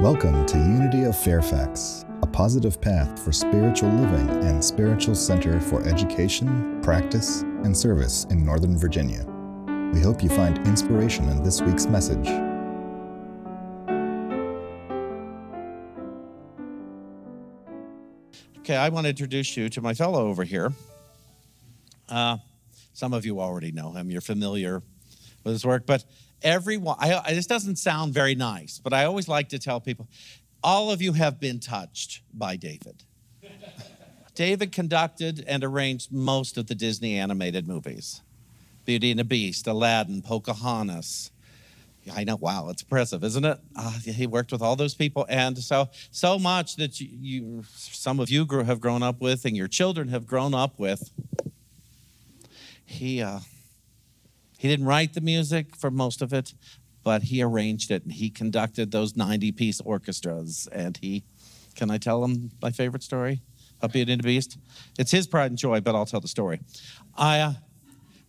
Welcome to Unity of Fairfax, a positive path for spiritual living and spiritual center for education, practice, and service in Northern Virginia. We hope you find inspiration in this week's message. Okay, I want to introduce you to my fellow over here. Uh, some of you already know him, you're familiar with his work, but everyone, I, I, this doesn't sound very nice, but I always like to tell people all of you have been touched by David. David conducted and arranged most of the Disney animated movies Beauty and the Beast, Aladdin, Pocahontas. I know, wow, it's impressive, isn't it? Uh, he worked with all those people, and so so much that you, you some of you grew, have grown up with, and your children have grown up with. He uh, he didn't write the music for most of it, but he arranged it and he conducted those 90 piece orchestras. And he, can I tell him my favorite story Beauty and the Beast? It's his pride and joy, but I'll tell the story. I, uh,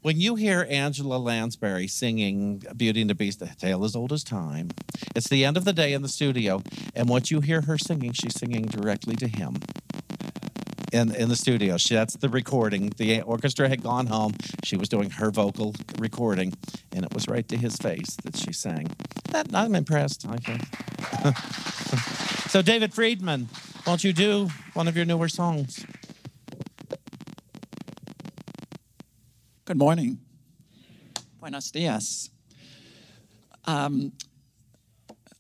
when you hear Angela Lansbury singing Beauty and the Beast, the tale as old as time, it's the end of the day in the studio, and what you hear her singing, she's singing directly to him in, in the studio. She, that's the recording. The orchestra had gone home. She was doing her vocal recording, and it was right to his face that she sang. That, I'm impressed. I think. so, David Friedman, won't you do one of your newer songs? Good morning. Buenos dias. Um,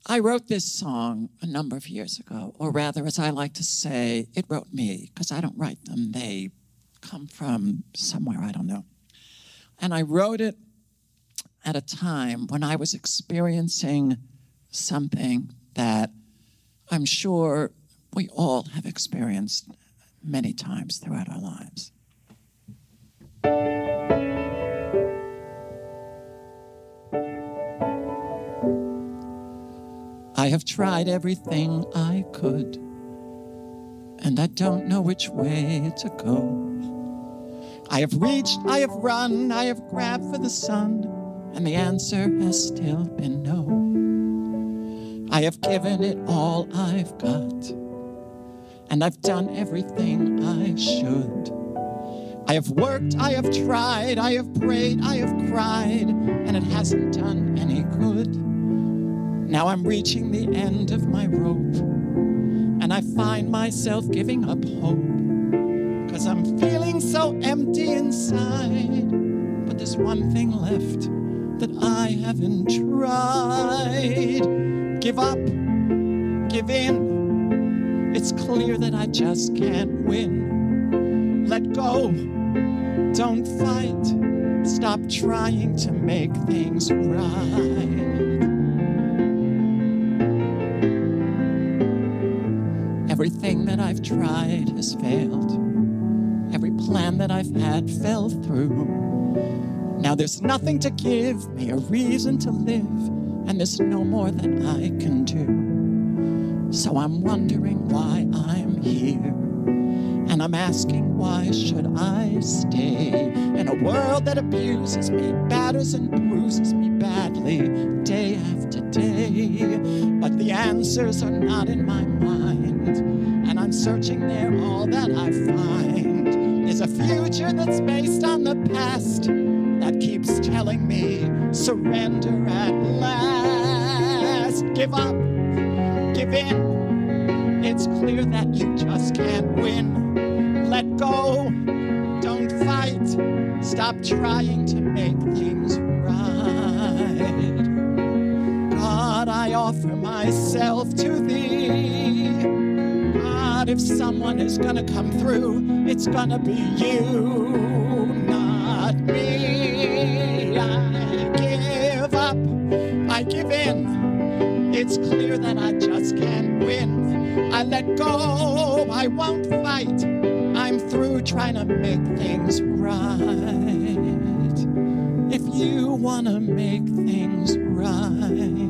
I wrote this song a number of years ago, or rather, as I like to say, it wrote me, because I don't write them. They come from somewhere, I don't know. And I wrote it at a time when I was experiencing something that I'm sure we all have experienced many times throughout our lives. I have tried everything I could, and I don't know which way to go. I have reached, I have run, I have grabbed for the sun, and the answer has still been no. I have given it all I've got, and I've done everything I should. I have worked, I have tried, I have prayed, I have cried, and it hasn't done any good. Now I'm reaching the end of my rope, and I find myself giving up hope. Cause I'm feeling so empty inside. But there's one thing left that I haven't tried. Give up, give in. It's clear that I just can't win. Let go, don't fight. Stop trying to make things right. Everything that I've tried has failed. Every plan that I've had fell through. Now there's nothing to give me a reason to live, and there's no more that I can do. So I'm wondering why I'm here. And I'm asking why should I stay in a world that abuses me, batters and bruises me badly day after day. But the answers are not in my mind I'm searching there, all that I find is a future that's based on the past that keeps telling me surrender at last. Give up, give in. It's clear that you just can't win. Let go, don't fight. Stop trying to make things right. God, I offer myself to if someone is gonna come through, it's gonna be you, not me. I give up, I give in. It's clear that I just can't win. I let go, I won't fight. I'm through trying to make things right. If you wanna make things right,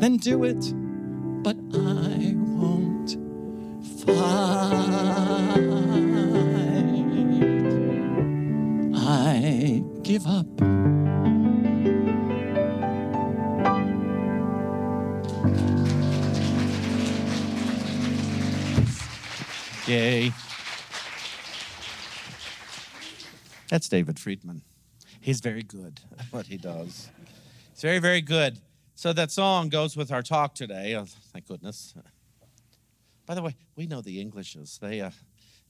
then do it. But I give up. Yay. That's David Friedman. He's very good at what he does. He's very, very good. So that song goes with our talk today. Oh, thank goodness. By the way, we know the Englishes. They, uh,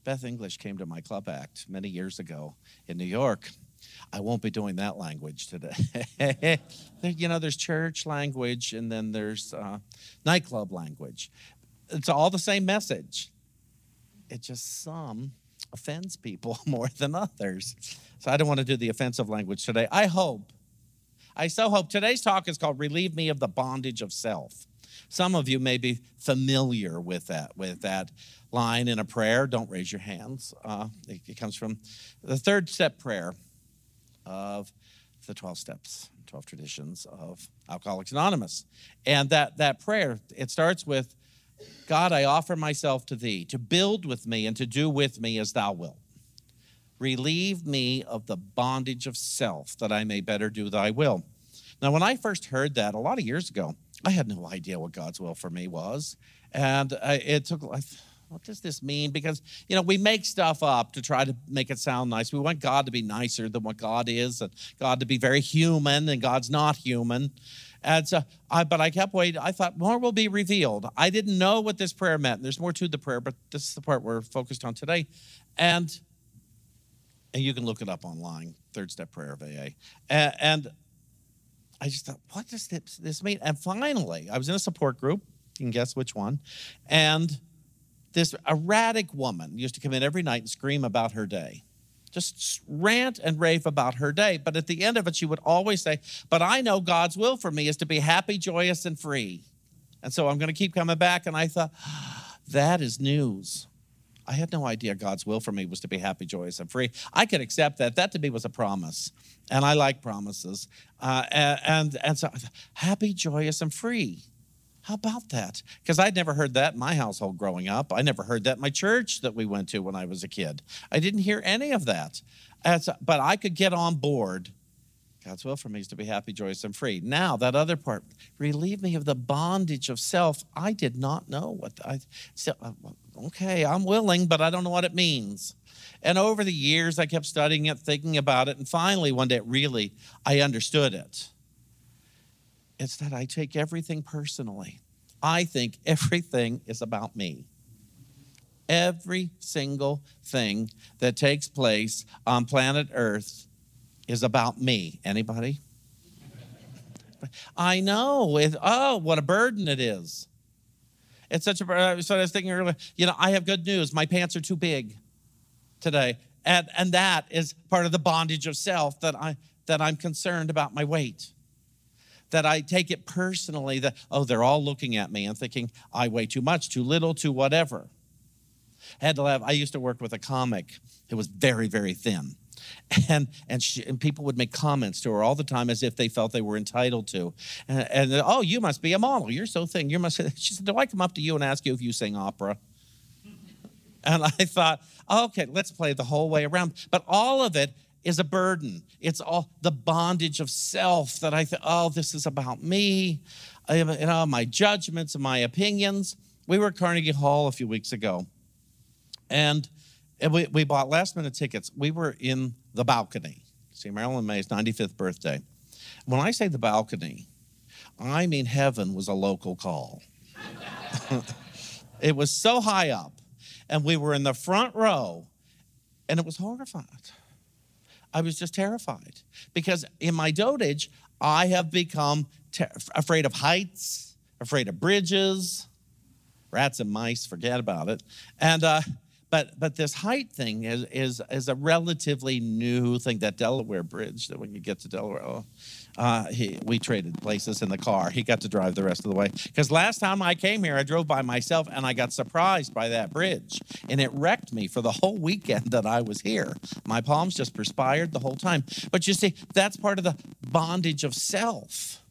Beth English came to my club act many years ago in New York. I won't be doing that language today. you know, there's church language and then there's uh, nightclub language. It's all the same message. It just some offends people more than others. So I don't want to do the offensive language today. I hope, I so hope today's talk is called Relieve Me of the Bondage of Self. Some of you may be familiar with that, with that line in a prayer. Don't raise your hands. Uh, it, it comes from the third step prayer of the 12 steps, 12 traditions of Alcoholics Anonymous. And that, that prayer, it starts with, God, I offer myself to thee to build with me and to do with me as thou wilt. Relieve me of the bondage of self that I may better do thy will. Now, when I first heard that a lot of years ago, I had no idea what God's will for me was. And uh, it took, what does this mean? Because, you know, we make stuff up to try to make it sound nice. We want God to be nicer than what God is, and God to be very human, and God's not human. And so, I, but I kept waiting. I thought more will be revealed. I didn't know what this prayer meant. There's more to the prayer, but this is the part we're focused on today. And and you can look it up online, third step prayer of AA. And, and I just thought, what does this, this mean? And finally, I was in a support group. You can guess which one. And this erratic woman used to come in every night and scream about her day just rant and rave about her day. But at the end of it, she would always say, But I know God's will for me is to be happy, joyous, and free. And so I'm going to keep coming back. And I thought, That is news. I had no idea God's will for me was to be happy, joyous, and free. I could accept that. That to me was a promise. And I like promises. Uh, and, and, and so, happy, joyous, and free. How about that? Because I'd never heard that in my household growing up. I never heard that in my church that we went to when I was a kid. I didn't hear any of that. But I could get on board. God's will for me is to be happy, joyous, and free. Now, that other part, relieve me of the bondage of self. I did not know what I. So, uh, okay, I'm willing, but I don't know what it means. And over the years, I kept studying it, thinking about it, and finally, one day, really, I understood it. It's that I take everything personally. I think everything is about me. Every single thing that takes place on planet Earth is about me. Anybody? I know. It, oh, what a burden it is. It's such a. burden. So I was thinking earlier. You know, I have good news. My pants are too big today, and and that is part of the bondage of self that I that I'm concerned about my weight that I take it personally that, oh, they're all looking at me and thinking I weigh too much, too little, too whatever. I had to have, I used to work with a comic who was very, very thin. And, and, she, and people would make comments to her all the time as if they felt they were entitled to. And, and oh, you must be a model. You're so thin. You must. She said, Do I come up to you and ask you if you sing opera? And I thought, okay, let's play the whole way around. But all of it is a burden. It's all the bondage of self that I think, oh, this is about me, I, you know, my judgments and my opinions. We were at Carnegie Hall a few weeks ago, and we, we bought last minute tickets. We were in the balcony. See, Marilyn Maye's 95th birthday. When I say the balcony, I mean heaven was a local call. it was so high up, and we were in the front row, and it was horrified. I was just terrified because in my dotage, I have become ter- afraid of heights, afraid of bridges, rats and mice, forget about it. And, uh, but, but this height thing is, is, is a relatively new thing. That Delaware Bridge, that when you get to Delaware, oh, uh, he, we traded places in the car. He got to drive the rest of the way. Because last time I came here, I drove by myself and I got surprised by that bridge. And it wrecked me for the whole weekend that I was here. My palms just perspired the whole time. But you see, that's part of the bondage of self.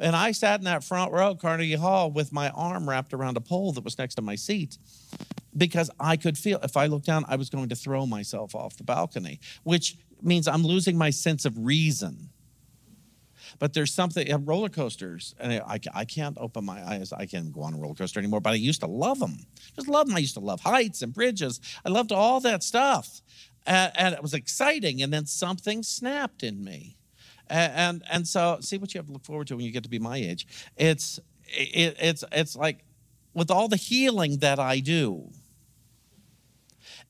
And I sat in that front row, Carnegie Hall, with my arm wrapped around a pole that was next to my seat because I could feel if I looked down, I was going to throw myself off the balcony, which means I'm losing my sense of reason but there's something uh, roller coasters, and I, I can't open my eyes. I can't go on a roller coaster anymore. But I used to love them. Just love them. I used to love heights and bridges. I loved all that stuff, and, and it was exciting. And then something snapped in me, and, and and so see what you have to look forward to when you get to be my age. It's it, it's it's like with all the healing that I do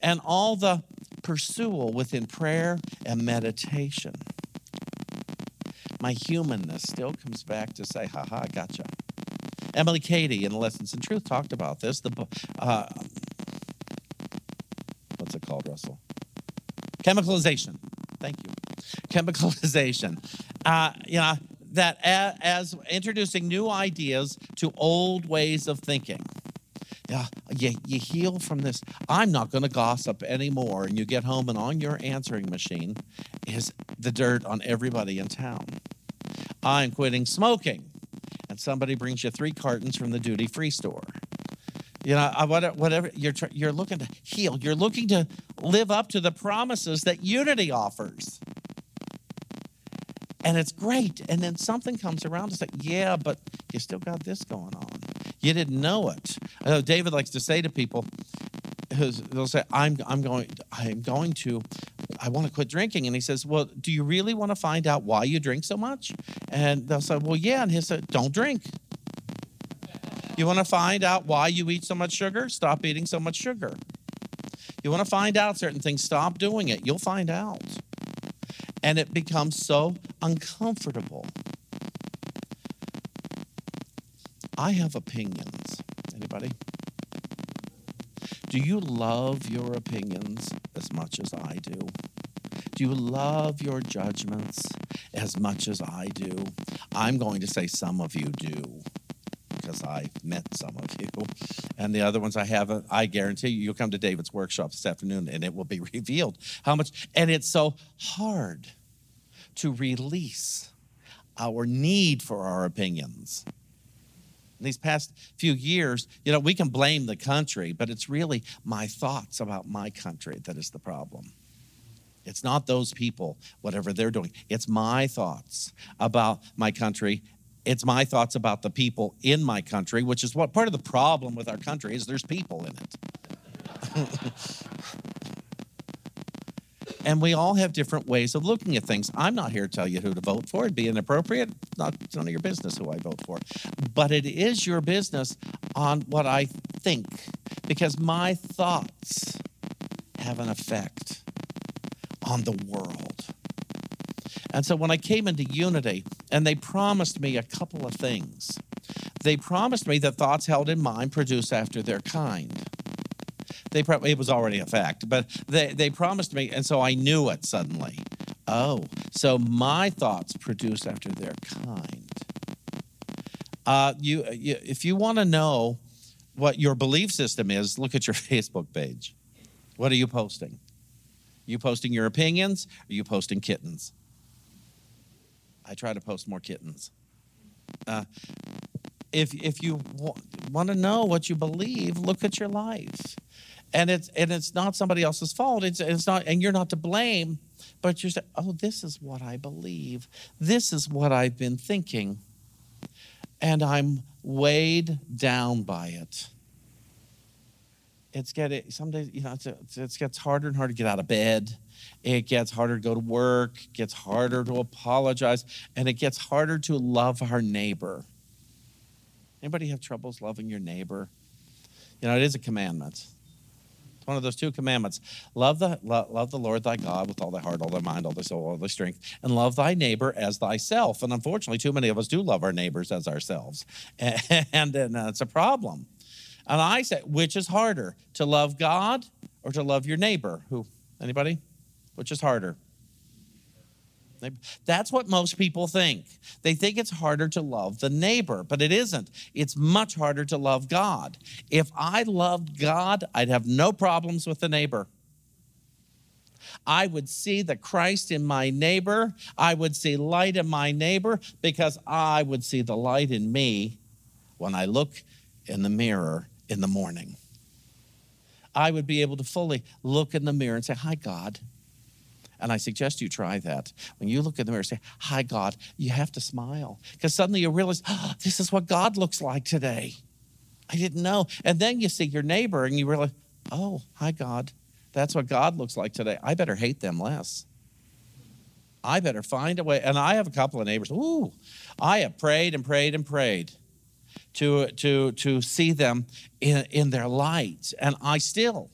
and all the pursual within prayer and meditation, my humanness still comes back to say, "Ha ha, gotcha." Emily Cady in Lessons in Truth talked about this. The uh, what's it called, Russell? Chemicalization. Thank you. Chemicalization. Uh, you know that as, as introducing new ideas to old ways of thinking. Yeah, you, you heal from this. I'm not going to gossip anymore. And you get home, and on your answering machine is the dirt on everybody in town. I'm quitting smoking. And somebody brings you three cartons from the duty free store. You know, whatever you're, you're looking to heal, you're looking to live up to the promises that unity offers. And it's great. And then something comes around and say, yeah, but you still got this going on. You didn't know it. I know David likes to say to people, they'll say, I'm, I'm going, I'm going to, I want to quit drinking. And he says, well, do you really want to find out why you drink so much? And they'll say, well, yeah. And he said, don't drink. You want to find out why you eat so much sugar? Stop eating so much sugar. You want to find out certain things? Stop doing it. You'll find out. And it becomes so uncomfortable. I have opinions. Anybody? Do you love your opinions as much as I do? Do you love your judgments as much as I do? I'm going to say some of you do because I've met some of you. And the other ones I haven't, I guarantee you, you'll come to David's workshop this afternoon and it will be revealed how much. And it's so hard to release our need for our opinions these past few years, you know, we can blame the country, but it's really my thoughts about my country that is the problem. It's not those people, whatever they're doing. It's my thoughts about my country. It's my thoughts about the people in my country, which is what part of the problem with our country is there's people in it. And we all have different ways of looking at things. I'm not here to tell you who to vote for. It'd be inappropriate. Not none of your business who I vote for. But it is your business on what I think because my thoughts have an effect on the world. And so when I came into Unity, and they promised me a couple of things. They promised me that thoughts held in mind produce after their kind. They probably it was already a fact, but they they promised me, and so I knew it suddenly. Oh, so my thoughts produce after their kind. Uh, you, you if you want to know what your belief system is, look at your Facebook page. What are you posting? Are you posting your opinions? Are you posting kittens? I try to post more kittens. Uh, if if you want to know what you believe, look at your life and it's and it's not somebody else's fault. It's it's not, and you're not to blame. But you're saying, oh, this is what I believe. This is what I've been thinking, and I'm weighed down by it. It's getting some days, you know, it's, it gets harder and harder to get out of bed. It gets harder to go to work. Gets harder to apologize, and it gets harder to love our neighbor. Anybody have troubles loving your neighbor? You know, it is a commandment. It's one of those two commandments. Love the, lo- love the Lord thy God with all thy heart, all thy mind, all thy soul, all thy strength, and love thy neighbor as thyself. And unfortunately, too many of us do love our neighbors as ourselves. And, and, and uh, it's a problem. And I say, which is harder, to love God or to love your neighbor? Who? Anybody? Which is harder? That's what most people think. They think it's harder to love the neighbor, but it isn't. It's much harder to love God. If I loved God, I'd have no problems with the neighbor. I would see the Christ in my neighbor. I would see light in my neighbor because I would see the light in me when I look in the mirror in the morning. I would be able to fully look in the mirror and say, Hi, God. And I suggest you try that. When you look in the mirror, say, Hi, God, you have to smile. Because suddenly you realize, oh, this is what God looks like today. I didn't know. And then you see your neighbor and you realize, Oh, hi, God. That's what God looks like today. I better hate them less. I better find a way. And I have a couple of neighbors. Ooh, I have prayed and prayed and prayed to, to, to see them in, in their light. And I still,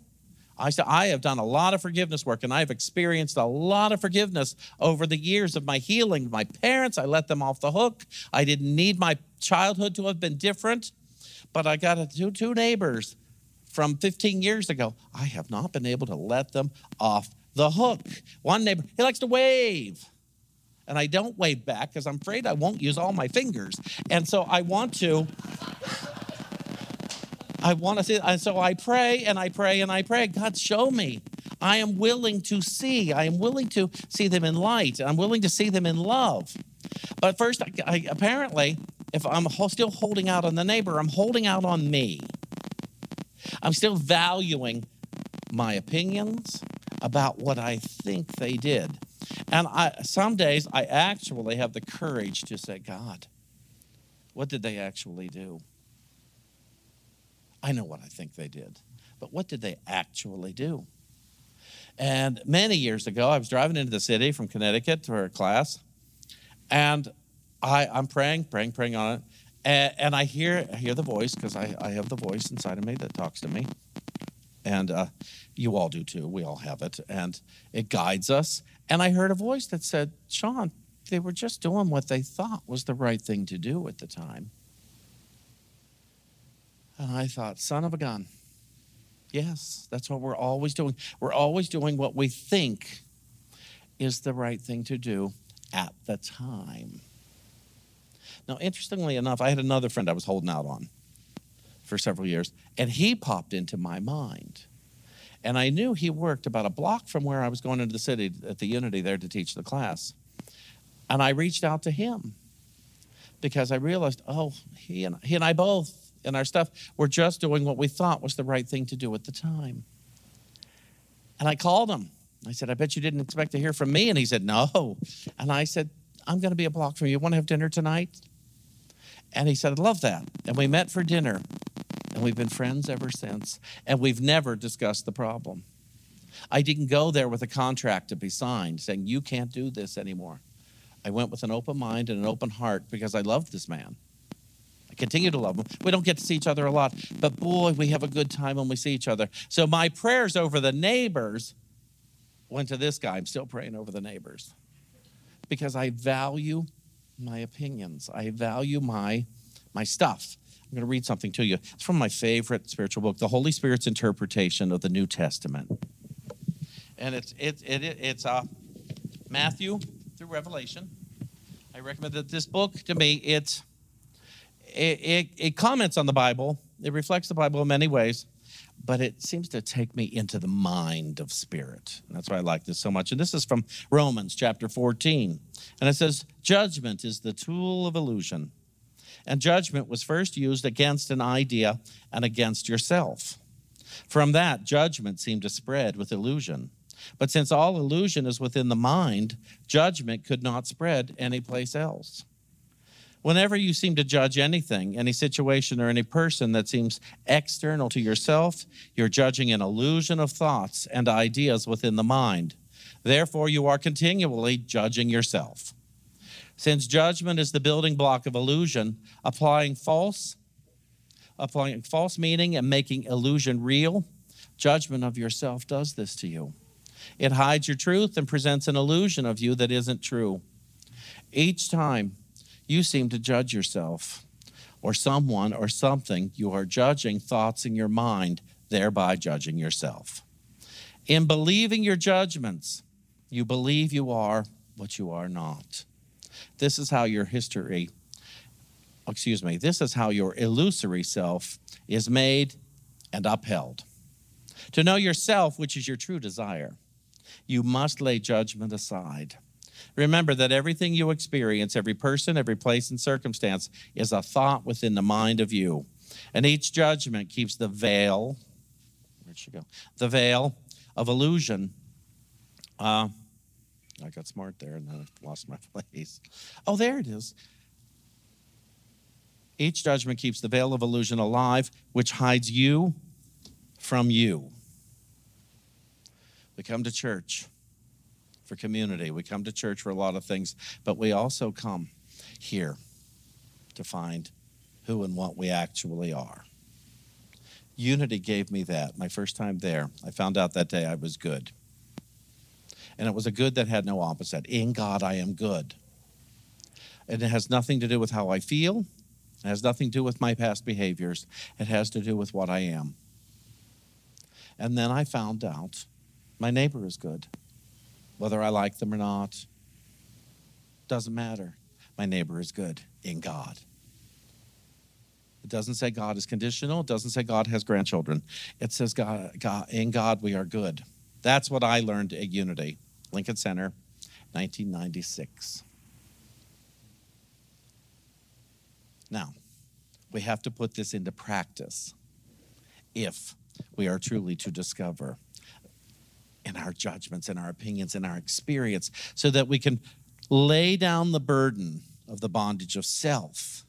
I, said, I have done a lot of forgiveness work and I've experienced a lot of forgiveness over the years of my healing. My parents, I let them off the hook. I didn't need my childhood to have been different, but I got two, two neighbors from 15 years ago. I have not been able to let them off the hook. One neighbor, he likes to wave. And I don't wave back because I'm afraid I won't use all my fingers. And so I want to. I want to see, and so I pray and I pray and I pray. God, show me. I am willing to see. I am willing to see them in light. I'm willing to see them in love. But first, I, I, apparently, if I'm still holding out on the neighbor, I'm holding out on me. I'm still valuing my opinions about what I think they did. And I, some days I actually have the courage to say, God, what did they actually do? I know what I think they did, but what did they actually do? And many years ago, I was driving into the city from Connecticut to a class, and I, I'm praying, praying, praying on it, and, and I hear I hear the voice because I, I have the voice inside of me that talks to me, and uh, you all do too. We all have it, and it guides us. And I heard a voice that said, "Shawn, they were just doing what they thought was the right thing to do at the time." And I thought, son of a gun. Yes, that's what we're always doing. We're always doing what we think is the right thing to do at the time. Now, interestingly enough, I had another friend I was holding out on for several years, and he popped into my mind. And I knew he worked about a block from where I was going into the city at the Unity there to teach the class. And I reached out to him because I realized, oh, he and, he and I both and our stuff. We're just doing what we thought was the right thing to do at the time. And I called him. I said, I bet you didn't expect to hear from me. And he said, No. And I said, I'm going to be a block from you. You want to have dinner tonight? And he said, I love that. And we met for dinner. And we've been friends ever since. And we've never discussed the problem. I didn't go there with a contract to be signed saying, You can't do this anymore. I went with an open mind and an open heart because I loved this man continue to love them. We don't get to see each other a lot, but boy, we have a good time when we see each other. So my prayers over the neighbors went to this guy. I'm still praying over the neighbors because I value my opinions. I value my my stuff. I'm going to read something to you. It's from my favorite spiritual book, The Holy Spirit's Interpretation of the New Testament. And it's it, it, it it's uh, Matthew through Revelation. I recommend that this book to me it's it, it, it comments on the Bible, it reflects the Bible in many ways, but it seems to take me into the mind of spirit. And that's why I like this so much. And this is from Romans chapter 14. And it says, Judgment is the tool of illusion. And judgment was first used against an idea and against yourself. From that, judgment seemed to spread with illusion. But since all illusion is within the mind, judgment could not spread anyplace else. Whenever you seem to judge anything, any situation, or any person that seems external to yourself, you're judging an illusion of thoughts and ideas within the mind. Therefore, you are continually judging yourself. Since judgment is the building block of illusion, applying false applying false meaning and making illusion real, judgment of yourself does this to you. It hides your truth and presents an illusion of you that isn't true. Each time you seem to judge yourself or someone or something. You are judging thoughts in your mind, thereby judging yourself. In believing your judgments, you believe you are what you are not. This is how your history, excuse me, this is how your illusory self is made and upheld. To know yourself, which is your true desire, you must lay judgment aside. Remember that everything you experience, every person, every place, and circumstance is a thought within the mind of you. And each judgment keeps the veil, where'd she go? The veil of illusion uh, I got smart there and then I lost my place. Oh, there it is. Each judgment keeps the veil of illusion alive, which hides you from you. We come to church for community. We come to church for a lot of things, but we also come here to find who and what we actually are. Unity gave me that my first time there. I found out that day I was good. And it was a good that had no opposite. In God, I am good. And it has nothing to do with how I feel, it has nothing to do with my past behaviors, it has to do with what I am. And then I found out my neighbor is good. Whether I like them or not, doesn't matter. My neighbor is good in God. It doesn't say God is conditional. It doesn't say God has grandchildren. It says God, God in God we are good. That's what I learned at Unity, Lincoln Center, 1996. Now, we have to put this into practice if we are truly to discover in our judgments, in our opinions, in our experience, so that we can lay down the burden of the bondage of self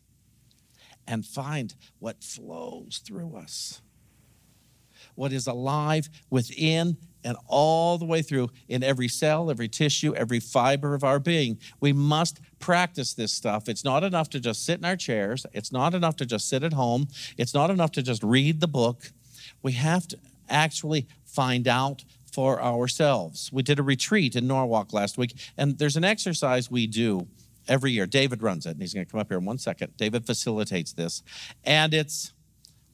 and find what flows through us, what is alive within and all the way through in every cell, every tissue, every fiber of our being. We must practice this stuff. It's not enough to just sit in our chairs, it's not enough to just sit at home, it's not enough to just read the book. We have to actually find out for ourselves. We did a retreat in Norwalk last week, and there's an exercise we do every year. David runs it, and he's going to come up here in one second. David facilitates this, and it's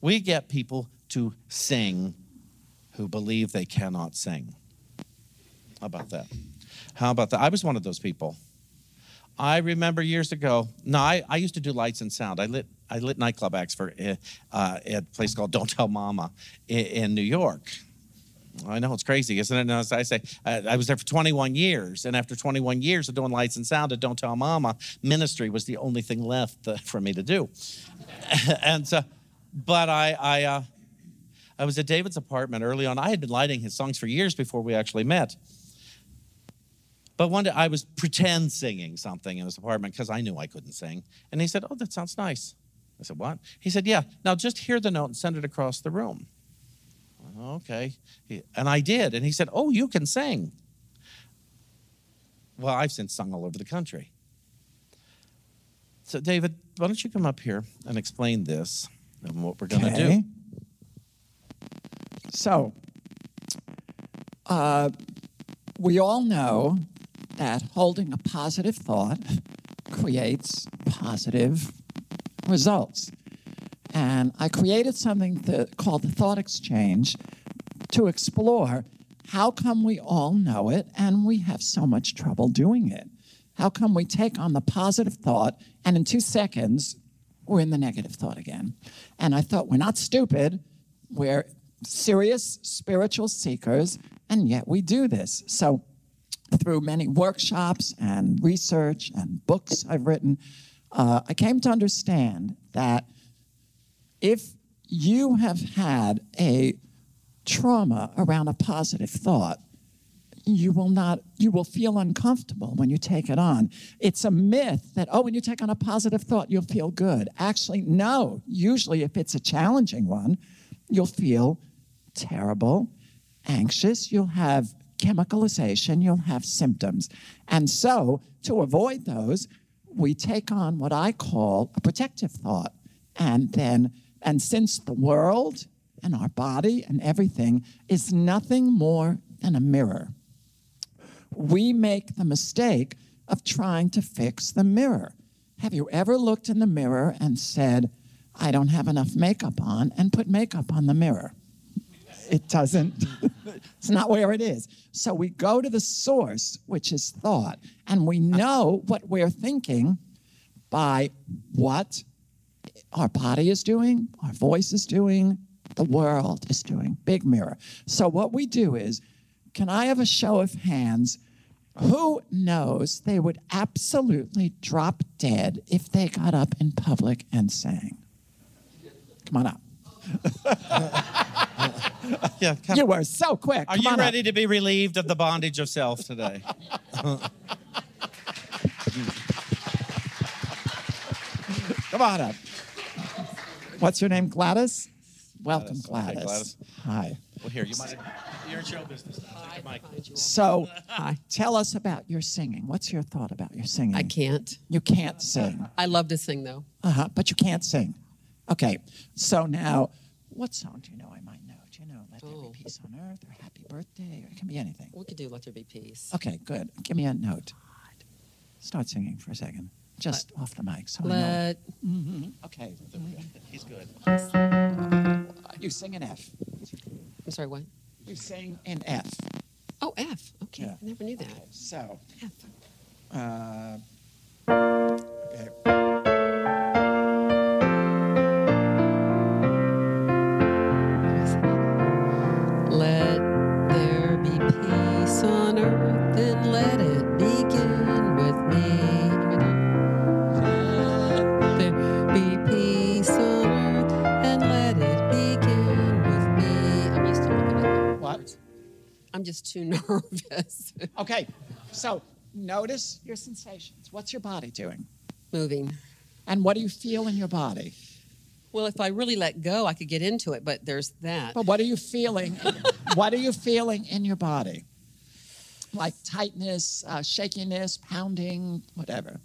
we get people to sing who believe they cannot sing. How about that? How about that? I was one of those people. I remember years ago. No, I, I used to do lights and sound. I lit I lit nightclub acts for uh, uh at a place called Don't Tell Mama in, in New York. I know it's crazy, isn't it? And as I say, I, I, was there for 21 years, and after 21 years of doing lights and sound at Don't Tell Mama, ministry was the only thing left uh, for me to do. and so, but I, I, uh, I was at David's apartment early on. I had been lighting his songs for years before we actually met. But one day I was pretend singing something in his apartment because I knew I couldn't sing. And he said, Oh, that sounds nice. I said, What? He said, Yeah, now just hear the note and send it across the room okay. And I did. And he said, Oh, you can sing. Well, I've since sung all over the country. So, David, why don't you come up here and explain this and what we're going to okay. do? So, uh, we all know that holding a positive thought creates positive results. And I created something called the Thought Exchange to explore how come we all know it and we have so much trouble doing it? How come we take on the positive thought and in two seconds we're in the negative thought again? And I thought we're not stupid, we're serious spiritual seekers, and yet we do this. So, through many workshops and research and books I've written, uh, I came to understand that if you have had a trauma around a positive thought, you will not you will feel uncomfortable when you take it on. It's a myth that oh when you take on a positive thought you'll feel good. Actually no. Usually if it's a challenging one you'll feel terrible anxious you'll have chemicalization you'll have symptoms. And so to avoid those we take on what i call a protective thought. And then and since the world and our body and everything is nothing more than a mirror, we make the mistake of trying to fix the mirror. Have you ever looked in the mirror and said, I don't have enough makeup on, and put makeup on the mirror? It doesn't, it's not where it is. So we go to the source, which is thought, and we know what we're thinking by what our body is doing, our voice is doing, the world is doing. Big mirror. So, what we do is, can I have a show of hands? Who knows they would absolutely drop dead if they got up in public and sang? Come on up. Yeah. You were so quick. Are Come you on up. ready to be relieved of the bondage of self today? Come on up. What's your name, Gladys? Welcome, Gladys. Okay, Gladys. Gladys. Hi. Well, here, you might. You're in show business. Take the mic. So, Hi. tell us about your singing. What's your thought about your singing? I can't. You can't sing. I love to sing though. Uh huh. But you can't sing. Okay. So now, what song do you know I might know? Do you know Let There Oh. Be Peace on Earth or Happy Birthday? Or it can be anything. We could do Let There Be Peace. Okay, good. Give me a note. Start singing for a second. Just off the mic. So I know. Let Okay. He's good. You sing in F. I'm sorry, what? You sing in F. Oh, F. Okay, Yeah. I never knew that. So, F. uh, okay. I'm just too nervous. Okay. So, notice your sensations. What's your body doing? Moving. And what do you feel in your body? Well, if I really let go, I could get into it, but there's that. But what are you feeling? what are you feeling in your body? Like tightness, uh, shakiness, pounding, whatever.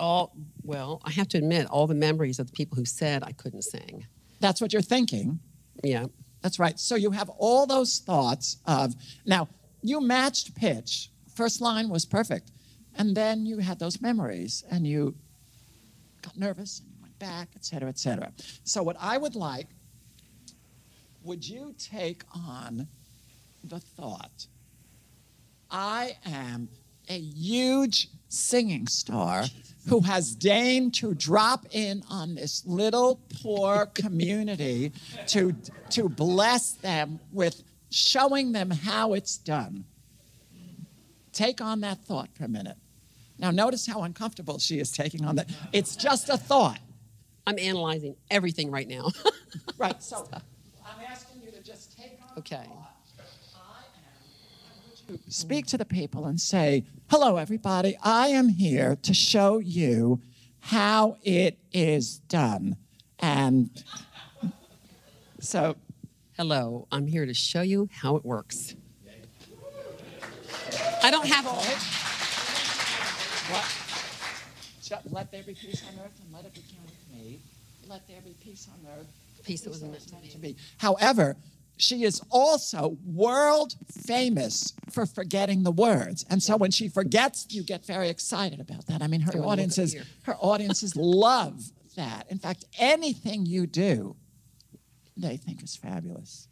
all well i have to admit all the memories of the people who said i couldn't sing That's what you're thinking. yeah That's right. So you have all those thoughts of now you matched pitch. First line was perfect. And then you had those memories and you got nervous and you went back, et cetera, et cetera. So what I would like, would you take on the thought, I am a huge singing star who has deigned to drop in on this little poor community to, to bless them with showing them how it's done. Take on that thought for a minute. Now, notice how uncomfortable she is taking on that. It's just a thought. i'm analyzing everything right now Right, so I'm asking you to just take on okay speak to the people and say, Hello, everybody. I am here to show you how it is done. And so, hello i'm here to show you how it works i don't have all what? Let there be peace on earth and let it begin with me. Let there be peace on earth. Peace that was meant to be. However, she is also world famous for forgetting the words. And so when she forgets, you get very excited about that. I mean, her Go and look up audiences, here. her audiences love that. In fact, anything you do, they think is fabulous.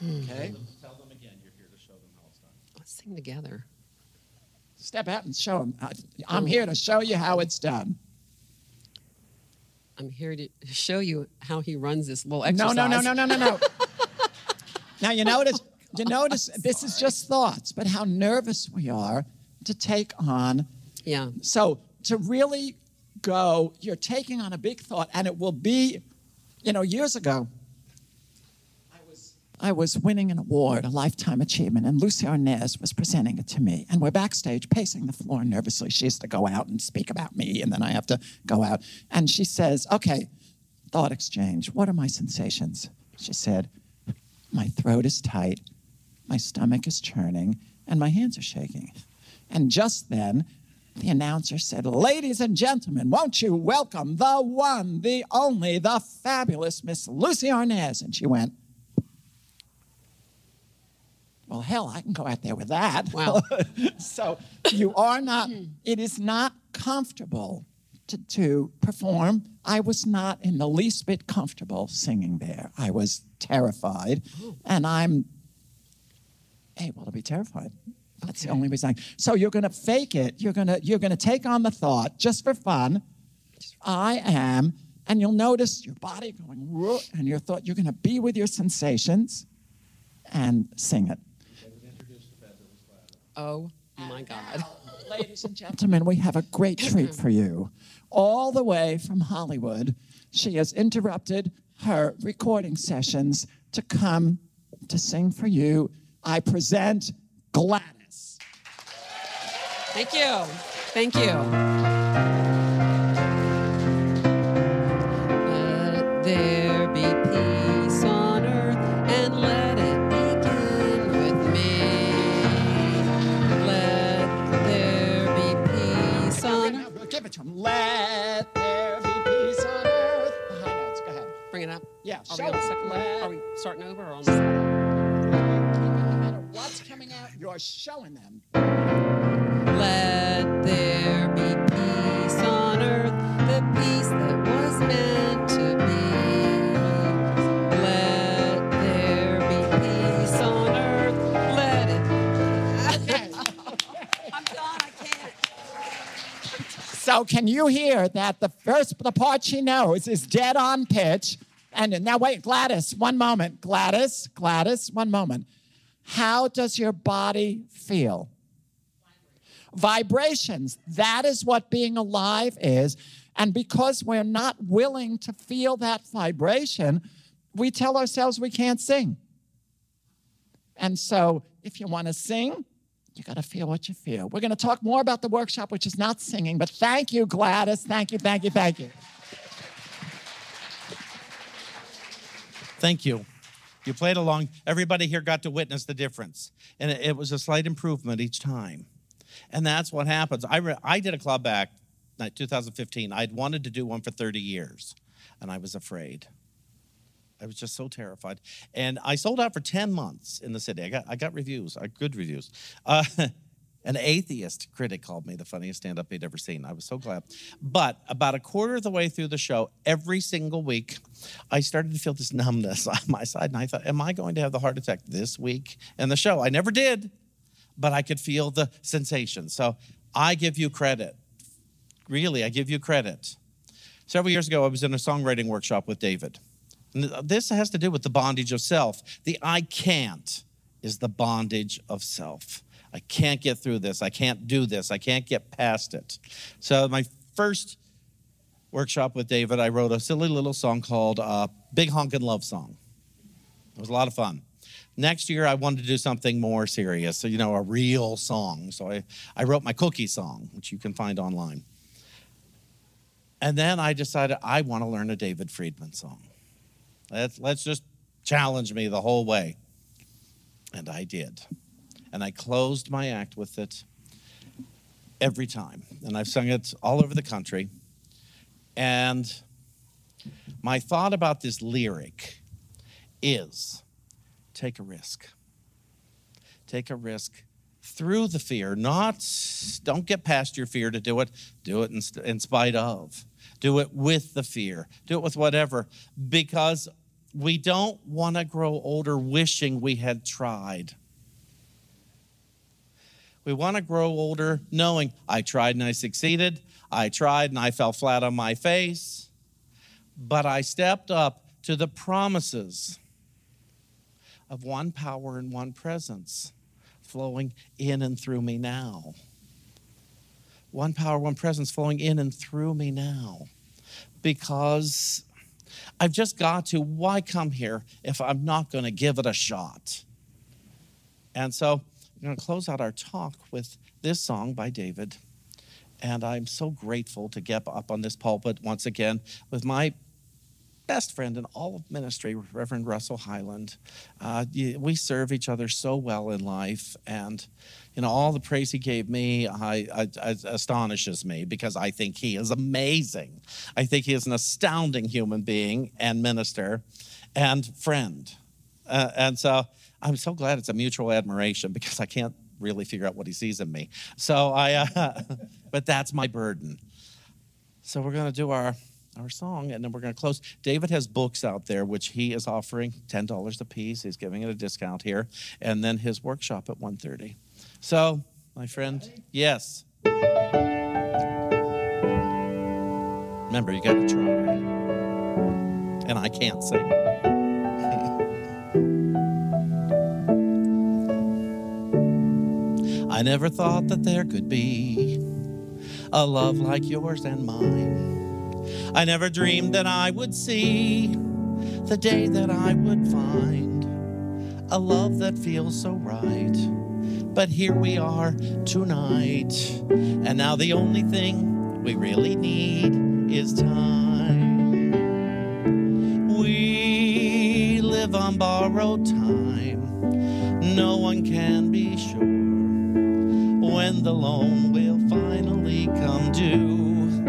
Hmm. Okay? Tell them again. You're here to show them how it's done. let's sing together Step out and show them. I'm here to show you how it's done. I'm here to show you how he runs this little No, exercise no, no, no, no, no, no. now you notice, you notice this is just thoughts, but how nervous we are to take on. yeah So to really go, you're taking on a big thought, and it will be, you know, years ago. I was winning an award, a lifetime achievement, and Lucie Arnaz was presenting it to me. And we're backstage pacing the floor nervously. She has to go out and speak about me, and then I have to go out. And she says, Okay, thought exchange. What are my sensations? She said, My throat is tight, my stomach is churning, and my hands are shaking. And just then, the announcer said, Ladies and gentlemen, won't you welcome the one, the only, the fabulous Miss Lucie Arnaz? And she went, Well, hell, I can go out there with that. Wow. so you are not, hmm. it is not comfortable to, to perform. I was not in the least bit comfortable singing there. I was terrified, oh. and I'm able to be terrified. That's the only reason. I, so you're going to fake it. You're going to you're going to take on the thought just for fun. I am, and you'll notice your body going, and your thought. You're going to be with your sensations, and sing it. Oh my god Ladies and gentlemen, we have a great treat for you. All the way from Hollywood, she has interrupted her recording sessions to come to sing for you, I present Gladys. Thank you. Thank you. Yeah, Are we on the second one? Are we starting over or on the second? No matter what's coming out, you're showing them. Let there be peace on earth, the peace that was meant to be. Let there be peace on earth. Let it. I'm done. I can't. So can you hear that the first the part she knows is dead on pitch? And now wait, Gladys, one moment. Gladys, Gladys, one moment. How does your body feel? Vibrations. That is what being alive is. And because we're not willing to feel that vibration, we tell ourselves we can't sing. And so if you want to sing, you got to feel what you feel. We're going to talk more about the workshop, which is not singing, but thank you, Gladys. Thank you, thank you, thank you. Thank you. You played along. Everybody here got to witness the difference. And it, it was a slight improvement each time. And that's what happens. I, re- I did a club back in 2015. I'd wanted to do one for 30 years, and I was afraid. I was just so terrified. And I sold out for 10 months in the city. I got, I got reviews, I good reviews. Uh, an atheist critic called me the funniest stand up he'd ever seen. I was so glad. But about a quarter of the way through the show, every single week, I started to feel this numbness on my side. And I thought, am I going to have the heart attack this week in the show? I never did, but I could feel the sensation. So I give you credit. Really, I give you credit. Several years ago, I was in a songwriting workshop with David. And this has to do with the bondage of self. The I can't is the bondage of self. I can't get through this. I can't do this. I can't get past it. So, my first workshop with David, I wrote a silly little song called uh, Big Honkin' Love Song. It was a lot of fun. Next year, I wanted to do something more serious, so, you know, a real song. So, I, I wrote my cookie song, which you can find online. And then I decided I want to learn a David Friedman song. Let's, let's just challenge me the whole way. And I did. And I closed my act with it every time. And I've sung it all over the country. And my thought about this lyric is take a risk. Take a risk through the fear, not, don't get past your fear to do it. Do it in, in spite of. Do it with the fear. Do it with whatever, because we don't want to grow older wishing we had tried. We want to grow older knowing I tried and I succeeded. I tried and I fell flat on my face. But I stepped up to the promises of one power and one presence flowing in and through me now. One power, one presence flowing in and through me now. Because I've just got to. Why come here if I'm not going to give it a shot? And so I'm going to close out our talk with this song by David. And I'm so grateful to get up on this pulpit once again with my best friend in all of ministry, Reverend Russell Highland. Uh, we serve each other so well in life, and you know all the praise he gave me I, I, I- astonishes me because I think he is amazing. I think he is an astounding human being and minister and friend, uh, and so I'm so glad it's a mutual admiration because I can't really figure out what he sees in me. So I, uh, but that's my burden. So we're going to do our our song and then we're going to close. David has books out there which he is offering $10 a piece. He's giving it a discount here and then his workshop at 1:30. So, my friend, yes. Remember, you got to try. And I can't sing. I never thought that there could be a love like yours and mine. I never dreamed that I would see the day that I would find a love that feels so right. But here we are tonight, and now the only thing we really need is time. We live on borrowed time, no one can be sure when the loan will finally come due.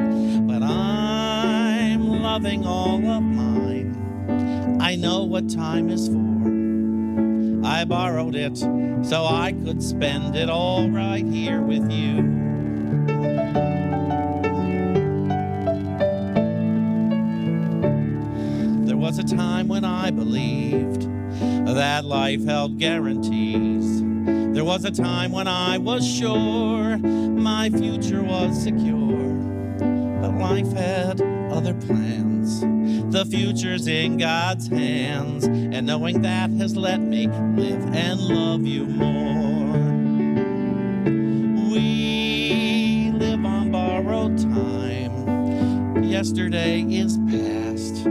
But I'm loving all of mine. I know what time is for. I borrowed it so I could spend it all right here with you. There was a time when I believed that life held guarantees. There was a time when I was sure my future was secure. But life had other plans. The future's in God's hands, and knowing that has let me live and love you more. We live on borrowed time. Yesterday is past.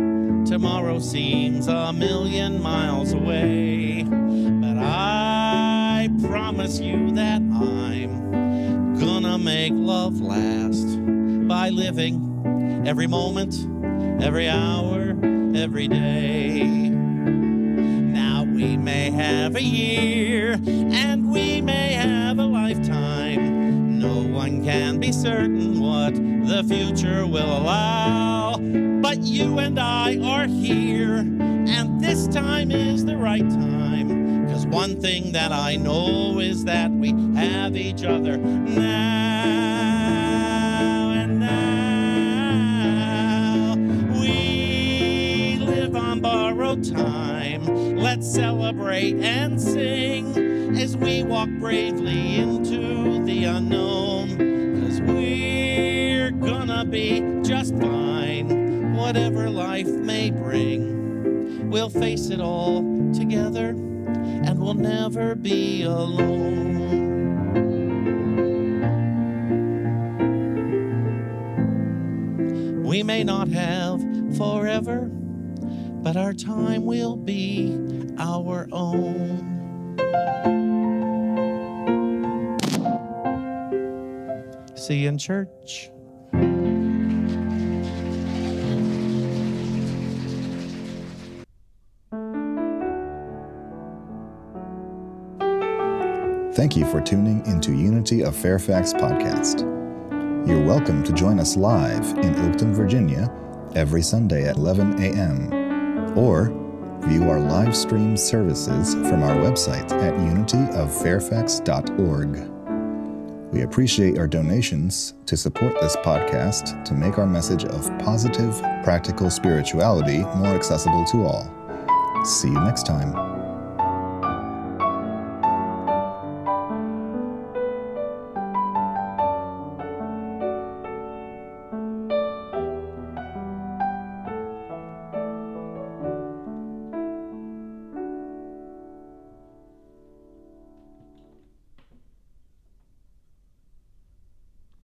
Tomorrow seems a million miles away. But I promise you that I'm gonna make love last by living every moment, every hour, every day. Now we may have a year and we may have a lifetime. No one can be certain what the future will allow. But you and I are here, and this time is the right time. One thing that I know is that we have each other now and now. We live on borrowed time. Let's celebrate and sing as we walk bravely into the unknown. Cause we're gonna be just fine, whatever life may bring. We'll face it all together and we'll never be alone. We may not have forever, but our time will be our own. See you in church. Thank you for tuning into Unity of Fairfax podcast. You're welcome to join us live in Oakton, Virginia every Sunday at 11 a.m. or view our live stream services from our website at unityoffairfax.org. We appreciate our donations to support this podcast to make our message of positive, practical spirituality more accessible to all. See you next time.